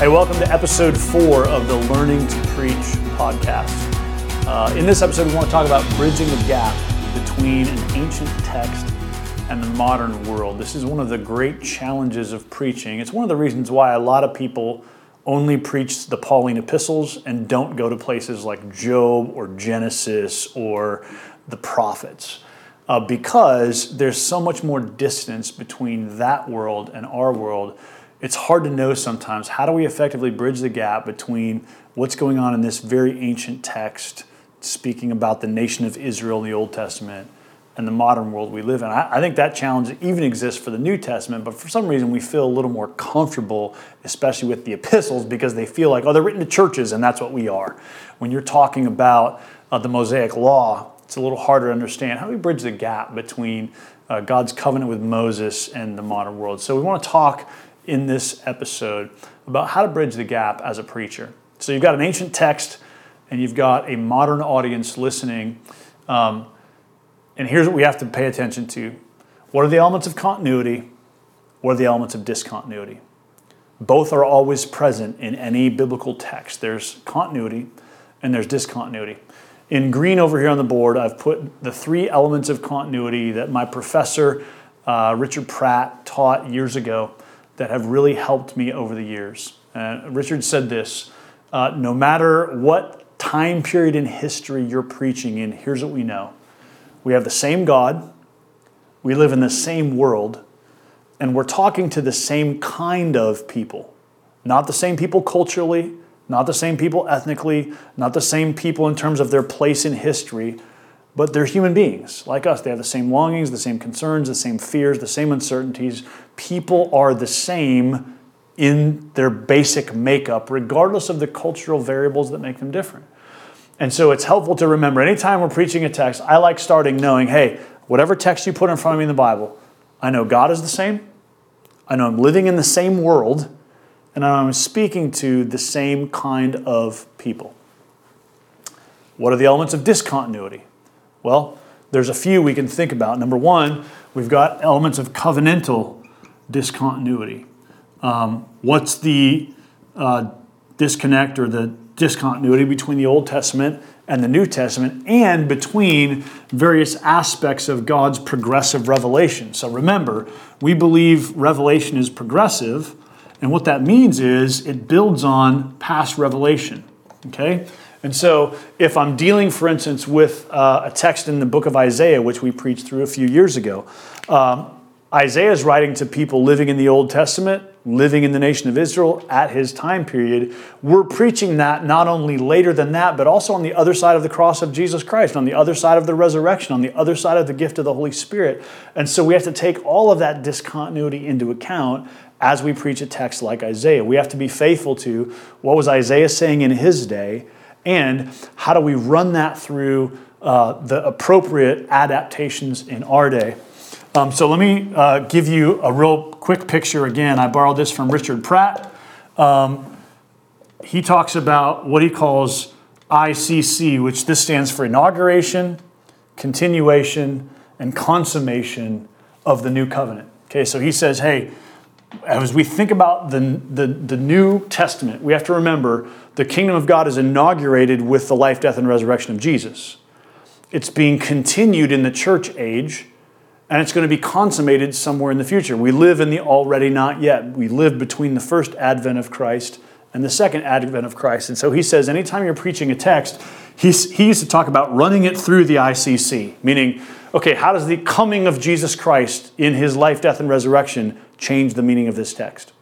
Hey, welcome to episode four of the Learning to Preach podcast. Uh, in this episode, we want to talk about bridging the gap between an ancient text and the modern world. This is one of the great challenges of preaching. It's one of the reasons why a lot of people only preach the Pauline epistles and don't go to places like Job or Genesis or the prophets. Uh, because there's so much more distance between that world and our world it's hard to know sometimes how do we effectively bridge the gap between what's going on in this very ancient text speaking about the nation of Israel in the Old Testament and the modern world we live in. I, I, think that challenge even exists for the New Testament, but for some reason we feel a little more comfortable, especially with the epistles, because they feel like, oh, they're written to churches and that's what we are. When you're talking about uh, the Mosaic Law, it's a little harder to understand. How do we bridge the gap between uh, God's covenant with Moses and the modern world? So we want to talk in this episode about how to bridge the gap as a preacher. So you've got an ancient text and you've got a modern audience listening. Um, and here's what we have to pay attention to what are the elements of continuity? What are the elements of discontinuity? Both are always present in any biblical text. There's continuity and there's discontinuity. In green over here on the board, I've put the three elements of continuity that my professor, uh, Richard Pratt, taught years ago that have really helped me over the years. Uh, Richard said this uh, no matter what time period in history you're preaching in, here's what we know we have the same God, we live in the same world, and we're talking to the same kind of people. Not the same people culturally, not the same people ethnically, not the same people in terms of their place in history, but they're human beings like us. They have the same longings, the same concerns, the same fears, the same uncertainties. People are the same in their basic makeup, regardless of the cultural variables that make them different. And so it's helpful to remember anytime we're preaching a text, I like starting knowing, hey, whatever text you put in front of me in the Bible, I know God is the same, I know I'm living in the same world, and I'm speaking to the same kind of people. What are the elements of discontinuity? Well, there's a few we can think about. Number one, we've got elements of covenantal discontinuity. Um, what's the uh, disconnect or the discontinuity between the Old Testament and the New Testament and between various aspects of God's progressive revelation? So remember, we believe revelation is progressive, and what that means is it builds on past revelation. Okay? And so, if I'm dealing, for instance, with uh, a text in the book of Isaiah, which we preached through a few years ago, um, Isaiah is writing to people living in the Old Testament, living in the nation of Israel at his time period. We're preaching that not only later than that, but also on the other side of the cross of Jesus Christ, on the other side of the resurrection, on the other side of the gift of the Holy Spirit. And so we have to take all of that discontinuity into account as we preach a text like Isaiah. We have to be faithful to what was Isaiah saying in his day and how do we run that through uh, the appropriate adaptations in our day. Um, so let me uh, give you a real quick picture again. I borrowed this from Richard Pratt. Um, he talks about what he calls ICC, which this stands for inauguration, continuation, and consummation of the new covenant. Okay, so he says, hey, as we think about the, the, the New Testament, we have to remember the kingdom of God is inaugurated with the life, death, and resurrection of Jesus. It's being continued in the church age, and it's going to be consummated somewhere in the future. We live in the already not yet. We live between the first advent of Christ and the second advent of Christ. And so he says, anytime you're preaching a text, he's, he used to talk about running it through the ICC, meaning, okay, how does the coming of Jesus Christ in his life, death, and resurrection change the meaning of this text?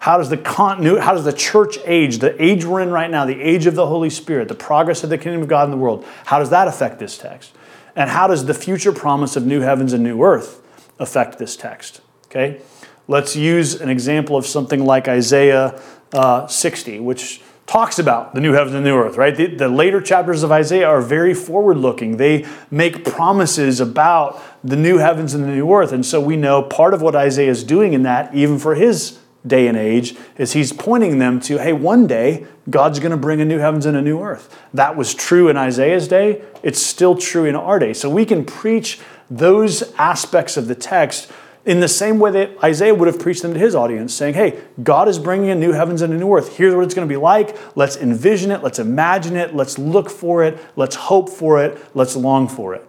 How does the continuity, how does the church age, the age we're in right now, the age of the Holy Spirit, the progress of the kingdom of God in the world, how does that affect this text? And how does the future promise of new heavens and new earth affect this text? Okay? Let's use an example of something like Isaiah uh, 60, which talks about the new heavens and new earth, right? The, the later chapters of Isaiah are very forward looking. They make promises about the new heavens and the new earth. And so we know part of what Isaiah is doing in that, even for his day and age is he's pointing them to hey one day god's going to bring a new heavens and a new earth that was true in isaiah's day it's still true in our day so we can preach those aspects of the text in the same way that Isaiah would have preached them to his audience, saying, Hey, God is bringing a new heavens and a new earth. Here's what it's going to be like. Let's envision it. Let's imagine it. Let's look for it. Let's hope for it. Let's long for it.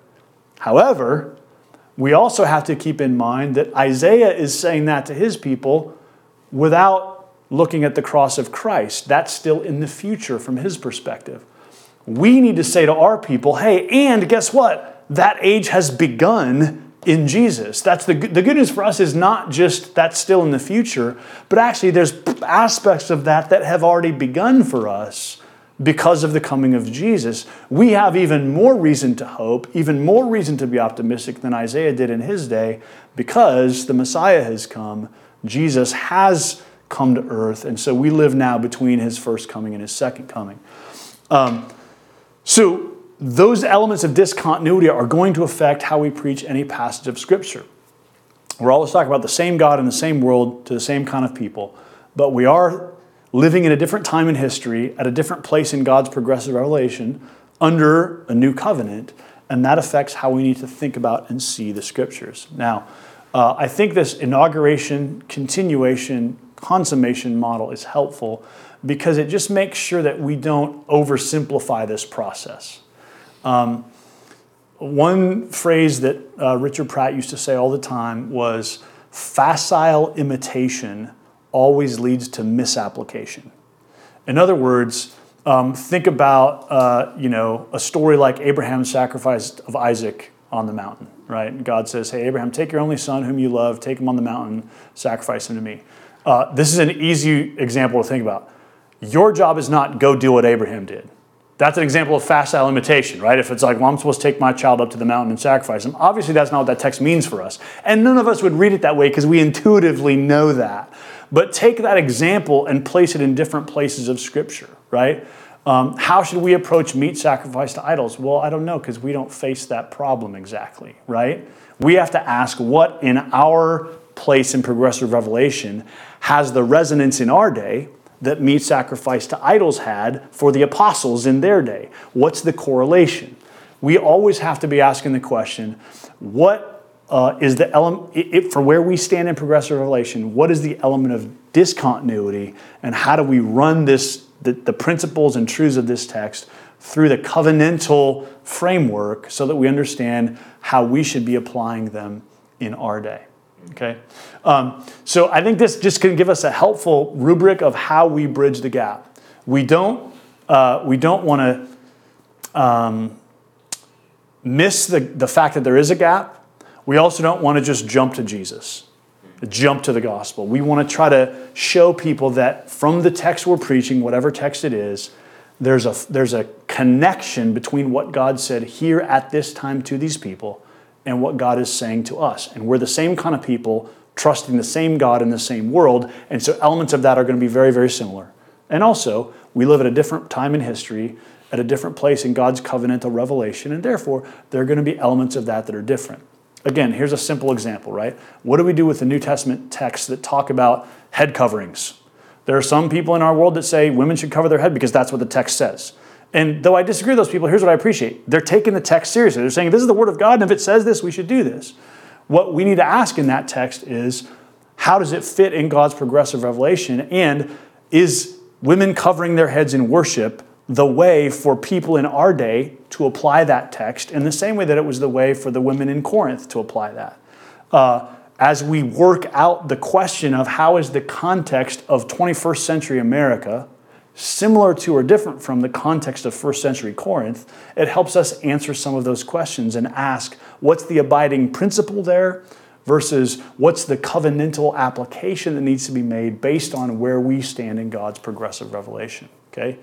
However, we also have to keep in mind that Isaiah is saying that to his people without looking at the cross of Christ. That's still in the future from his perspective. We need to say to our people, hey, and guess what? That age has begun in Jesus. That's the, the good news for us is not just that's still in the future, but actually there's aspects of that that have already begun for us because of the coming of Jesus. We have even more reason to hope, even more reason to be optimistic than Isaiah did in his day because the Messiah has come. Jesus has come to earth, and so we live now between his first coming and his second coming. Um, so, those elements of discontinuity are going to affect how we preach any passage of Scripture. We're always talking about the same God in the same world to the same kind of people, but we are living in a different time in history, at a different place in God's progressive revelation, under a new covenant, and that affects how we need to think about and see the Scriptures. Now, uh, I think this inauguration, continuation, consummation model is helpful because it just makes sure that we don't oversimplify this process. Um, one phrase that uh, Richard Pratt used to say all the time was facile imitation always leads to misapplication. In other words, um, think about uh, you know a story like Abraham's sacrifice of Isaac on the mountain, right? God says, "Hey, Abraham, take your only son, whom you love, take him on the mountain, sacrifice him to me." Uh, this is an easy example to think about. Your job is not go do what Abraham did. That's an example of facile imitation, right? If it's like, well, I'm supposed to take my child up to the mountain and sacrifice him. Obviously, that's not what that text means for us. And none of us would read it that way because we intuitively know that. But take that example and place it in different places of Scripture, right? Um, how should we approach meat sacrifice to idols? Well, I don't know because we don't face that problem exactly, right? We have to ask what in our place in progressive revelation has the resonance in our day that meat sacrifice to idols had for the apostles in their day. What's the correlation? We always have to be asking the question what uh, is the element, for where we stand in progressive revelation, what is the element of discontinuity, and how do we run this, the, the principles and truths of this text through the covenantal framework so that we understand how we should be applying them in our day? Okay? Um, so I think this just can give us a helpful rubric of how we bridge the gap. We don't, uh, we don't want to um, miss the, the fact that there is a gap. We also don't want to just jump to Jesus, jump to the gospel. We want to try to show people that from the text we're preaching, whatever text it is, there's a, there's a connection between what God said here at this time to these people and what God is saying to us. And we're the same kind of people trusting the same God in the same world. And so elements of that are going to be very, very similar. And also, we live at a different time in history, at a different place in God's covenantal revelation, and therefore, there are going to be elements of that that are different. Again, here's a simple example, right? What do we do with the New Testament texts that talk about head coverings? There are some people in our world that say women should cover their head because that's what the text says. And though I disagree with those people, here's what I appreciate. They're taking the text seriously. They're saying, this is the word of God, and if it says this, we should do this. What we need to ask in that text is, how does it fit in God's progressive revelation? And is women covering their heads in worship the way for people in our day to apply that text in the same way that it was the way for the women in Corinth to apply that? Uh, as we work out the question of how is the context of 21st century America similar to or different from the context of first century Corinth, it helps us answer some of those questions and ask what's the abiding principle there versus what's the covenantal application that needs to be made based on where we stand in God's progressive revelation. Okay?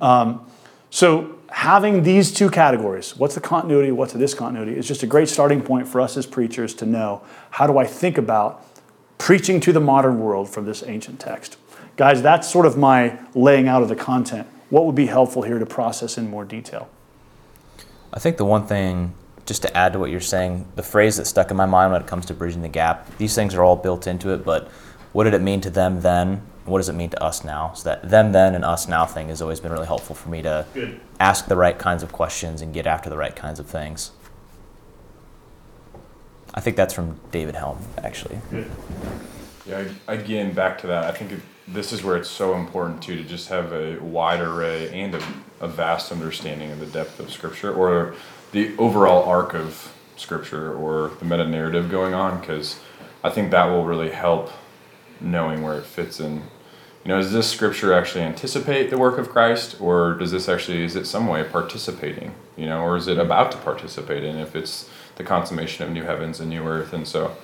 Um, so, having these two categories, what's the continuity, what's the discontinuity, is just a great starting point for us as preachers to know how do I think about preaching to the modern world from this ancient text. Guys, that's sort of my laying out of the content. What would be helpful here to process in more detail? I think the one thing, just to add to what you're saying, the phrase that stuck in my mind when it comes to bridging the gap, these things are all built into it, but what did it mean to them then? What does it mean to us now? So that them then and us now thing has always been really helpful for me to Good. ask the right kinds of questions and get after the right kinds of things. I think that's from David Helm, actually. Good. Yeah, again, back to that. I think it, this is where it's so important too to just have a wide array and a, a vast understanding of the depth of Scripture or the overall arc of Scripture or the meta narrative going on, because I think that will really help knowing where it fits in. You know, does this Scripture actually anticipate the work of Christ, or does this actually is it some way participating? You know, or is it about to participate in if it's the consummation of new heavens and new earth? And so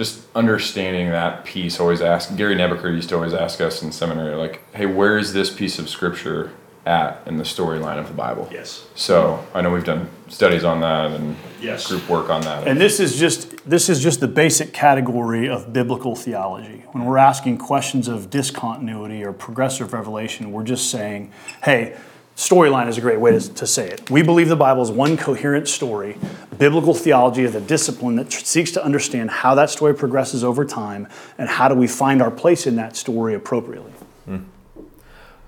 just understanding that piece always ask gary nebeker used to always ask us in seminary like hey where is this piece of scripture at in the storyline of the bible Yes. so i know we've done studies on that and Yes. group work on that And this is just this is just the basic category of biblical theology. When we're asking questions of discontinuity or progressive revelation, we're just saying, hey, storyline is a great way to, to say it. We believe the Bible is one coherent story. Biblical theology is a discipline that seeks to understand how that story progresses over time and how do we find our place in that story appropriately. Hmm.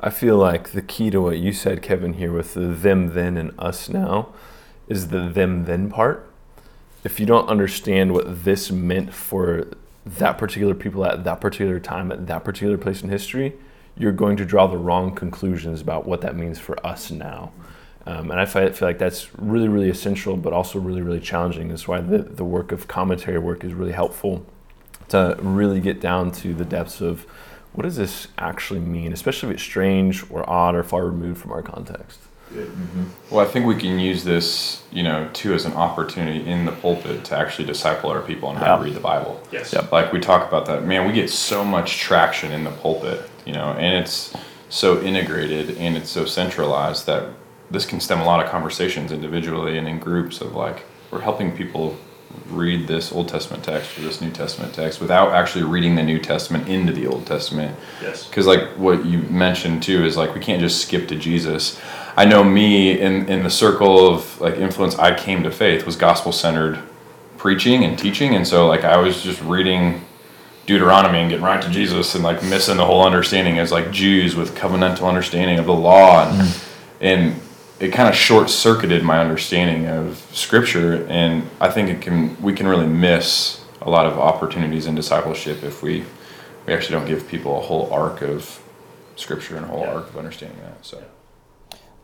I feel like the key to what you said, Kevin, here with the them then and us now is the them then part. If you don't understand what this meant for that particular people at that particular time, at that particular place in history, you're going to draw the wrong conclusions about what that means for us now. Um, and I feel like that's really, really essential, but also really, really challenging. That's why the, the work of commentary work is really helpful to really get down to the depths of what does this actually mean, especially if it's strange or odd or far removed from our context. well i think we can use this you know too as an opportunity in the pulpit to actually disciple our people on how Yeah. to read the bible Yes. Yep. like we talk about that man we get so much traction in the pulpit you know and it's so integrated and it's so centralized that this can stem a lot of conversations individually and in groups of like we're helping people read this old testament text or this new testament text without actually reading the new testament into the old testament Yes. because like what you mentioned too is like we can't just skip to jesus i know me in in the circle of like influence i came to faith was gospel centered preaching and teaching and so like i was just reading deuteronomy and getting right to jesus and like missing the whole understanding as like jews with covenantal understanding of the law. And mm-hmm. and it kind of short circuited my understanding of scripture. And i think it can we can really miss a lot of opportunities in discipleship if we we actually don't give people a whole arc of scripture and a whole Yeah. arc of understanding that so.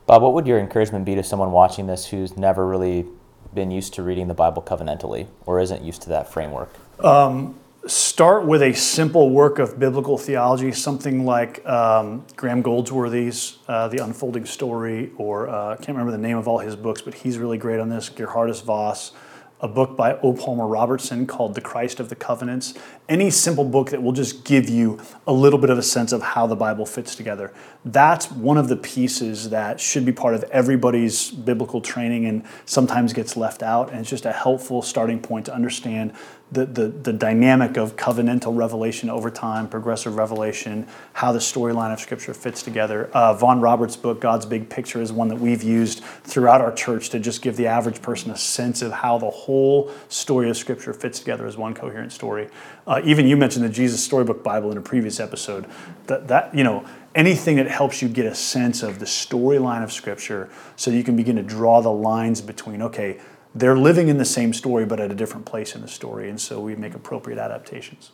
Bob, what would your encouragement be to someone watching this who's never really been used to reading the Bible covenantally or isn't used to that framework? Um, start with a simple work of biblical theology, something like um, Graeme Goldsworthy's uh, The Unfolding Story, or uh, I can't remember the name of all his books, but he's really great on this. Geerhardus Vos, a book by O. Palmer Robertson called The Christ of the Covenants. Any simple book that will just give you a little bit of a sense of how the Bible fits together. That's one of the pieces that should be part of everybody's biblical training and sometimes gets left out. And it's just a helpful starting point to understand the, the, the dynamic of covenantal revelation over time, progressive revelation, how the storyline of Scripture fits together. Uh, Vaughan Roberts' book, God's Big Picture, is one that we've used throughout our church to just give the average person a sense of how the whole story of Scripture fits together as one coherent story. Uh, even you mentioned the Jesus Storybook Bible in a previous episode. That, that you know, anything that helps you get a sense of the storyline of Scripture so you can begin to draw the lines between, okay, they're living in the same story but at a different place in the story and so we make appropriate adaptations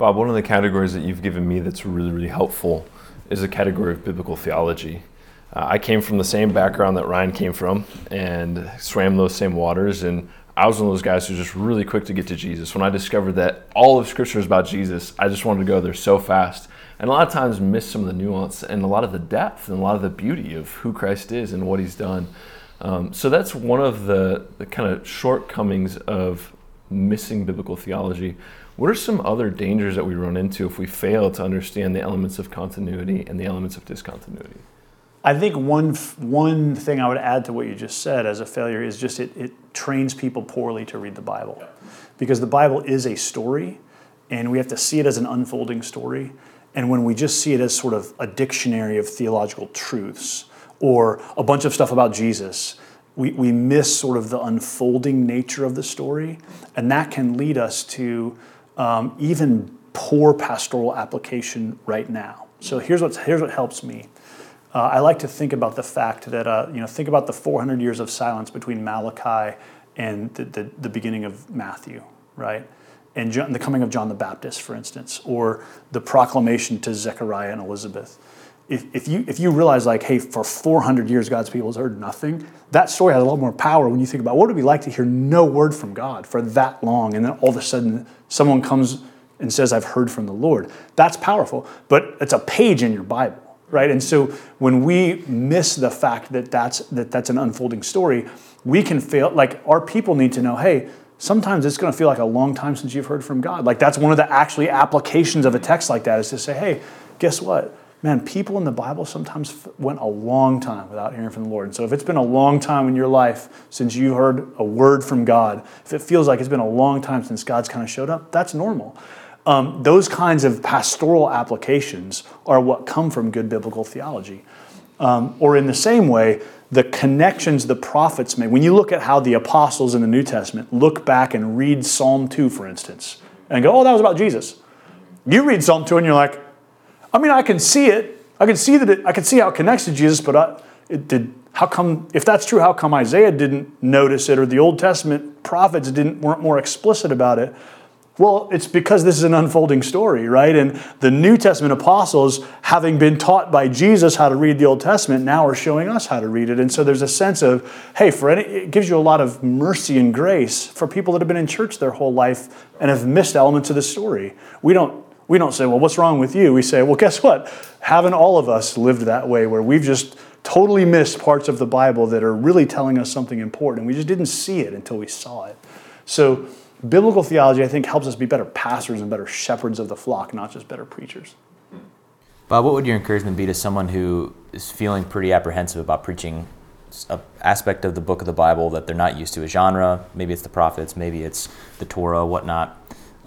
Bob, one of the categories that you've given me that's really, really helpful is a category of biblical theology. Uh, I came from the same background that Ryan came from and swam those same waters. And I was one of those guys who's just really quick to get to Jesus. When I discovered that all of Scripture is about Jesus, I just wanted to go there so fast. And a lot of times miss some of the nuance and a lot of the depth and a lot of the beauty of who Christ is and what he's done. Um, so that's one of the, the kind of shortcomings of missing biblical theology. What are some other dangers that we run into if we fail to understand the elements of continuity and the elements of discontinuity? i think one, one thing i would add to what you just said as a failure is just it, it trains people poorly to read the bible because the bible is a story and we have to see it as an unfolding story and when we just see it as sort of a dictionary of theological truths or a bunch of stuff about jesus we, we miss sort of the unfolding nature of the story and that can lead us to um, even poor pastoral application right now so here's, what's, here's what helps me uh, I like to think about the fact that, uh, you know, think about the 400 years of silence between Malachi and the, the, the beginning of Matthew, right? And John, the coming of John the Baptist, for instance, or the proclamation to Zechariah and Elizabeth. If, if, you, if you realize, like, hey, for 400 years, God's people has heard nothing, that story has a lot more power when you think about what would it be like to hear no word from God for that long, and then all of a sudden someone comes and says, I've heard from the Lord. That's powerful, but it's a page in your Bible, right? And so when we miss the fact that that's, that that's an unfolding story, we can fail. Like, our people need to know, hey, sometimes it's going to feel like a long time since you've heard from God. Like, that's one of the actually applications of a text like that is to say, hey, guess what? Man, people in the Bible sometimes went a long time without hearing from the Lord. And so, if it's been a long time in your life since you heard a word from God, if it feels like it's been a long time since God's kind of showed up, that's normal. Um, those kinds of pastoral applications are what come from good biblical theology. Um, or in the same way, the connections the prophets made. When you look at how the apostles in the New Testament look back and read Psalm 2, for instance, and go, oh, that was about Jesus. You read Psalm 2 and you're like, I mean, I can see it. I can see that it, I can see how it connects to Jesus, but I, it did. How come? If that's true, how come Isaiah didn't notice it, or the Old Testament prophets didn't weren't more explicit about it? Well, it's because this is an unfolding story, right? And the New Testament apostles, having been taught by Jesus how to read the Old Testament, now are showing us how to read it. And so there's a sense of, hey, for any, it gives you a lot of mercy and grace for people that have been in church their whole life and have missed elements of the story. We don't we don't say, well, what's wrong with you? We say, well, guess what? Haven't all of us lived that way where we've just totally missed parts of the Bible that are really telling us something important. We just didn't see it until we saw it. So biblical theology, I think, helps us be better pastors and better shepherds of the flock, not just better preachers. Bob, what would your encouragement be to someone who is feeling pretty apprehensive about preaching an aspect of the book of the Bible that they're not used to, a genre? Maybe it's the prophets, maybe it's the Torah, whatnot.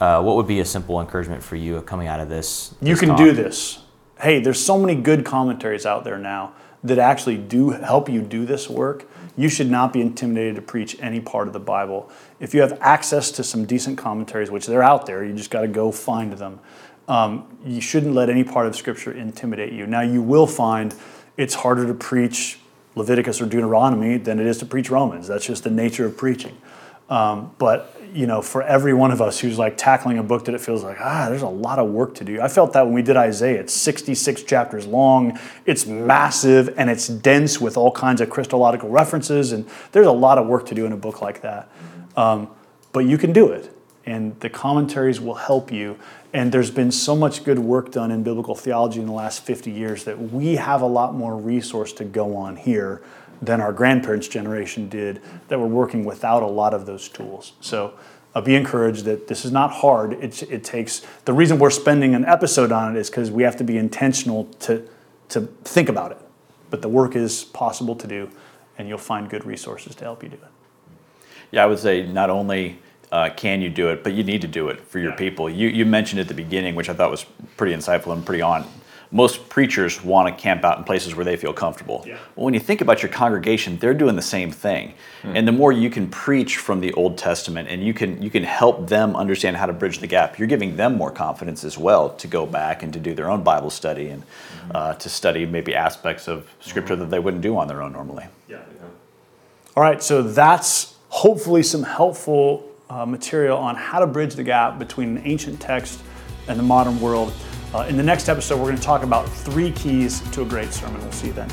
Uh, what would be a simple encouragement for you coming out of this? this you can talk? do this. Hey, there's so many good commentaries out there now that actually do help you do this work you should not be intimidated to preach any part of the Bible. If you have access to some decent commentaries, which they're out there, you just got to go find them. Um, you shouldn't let any part of Scripture intimidate you. Now, you will find it's harder to preach Leviticus or Deuteronomy than it is to preach Romans. That's just the nature of preaching. Um, but you know, for every one of us who's like tackling a book that it feels like, ah, there's a lot of work to do. I felt that when we did Isaiah. It's 66 chapters long, it's massive, and it's dense with all kinds of Christological references. And there's a lot of work to do in a book like that. Um, but you can do it, and the commentaries will help you. And there's been so much good work done in biblical theology in the last 50 years that we have a lot more resource to go on here than our grandparents' generation did that were working without a lot of those tools. So uh, be encouraged that this is not hard. It, it takes the reason we're spending an episode on it is because we have to be intentional to to think about it. But the work is possible to do, and you'll find good resources to help you do it. Yeah, I would say not only uh, can you do it, but you need to do it for your yeah. people. You you mentioned at the beginning, which I thought was pretty insightful and pretty on most preachers want to camp out in places where they feel comfortable. Yeah. Well, when you think about your congregation, they're doing the same thing. Mm. And the more you can preach from the Old Testament and you can you can help them understand how to bridge the gap, you're giving them more confidence as well to go back and to do their own Bible study and mm-hmm. uh, to study maybe aspects of Scripture mm-hmm. that they wouldn't do on their own normally. Yeah. yeah. All right, so that's hopefully some helpful uh, material on how to bridge the gap between an ancient text and the modern world. Uh, in the next episode, we're going to talk about three keys to a great sermon. We'll see you then.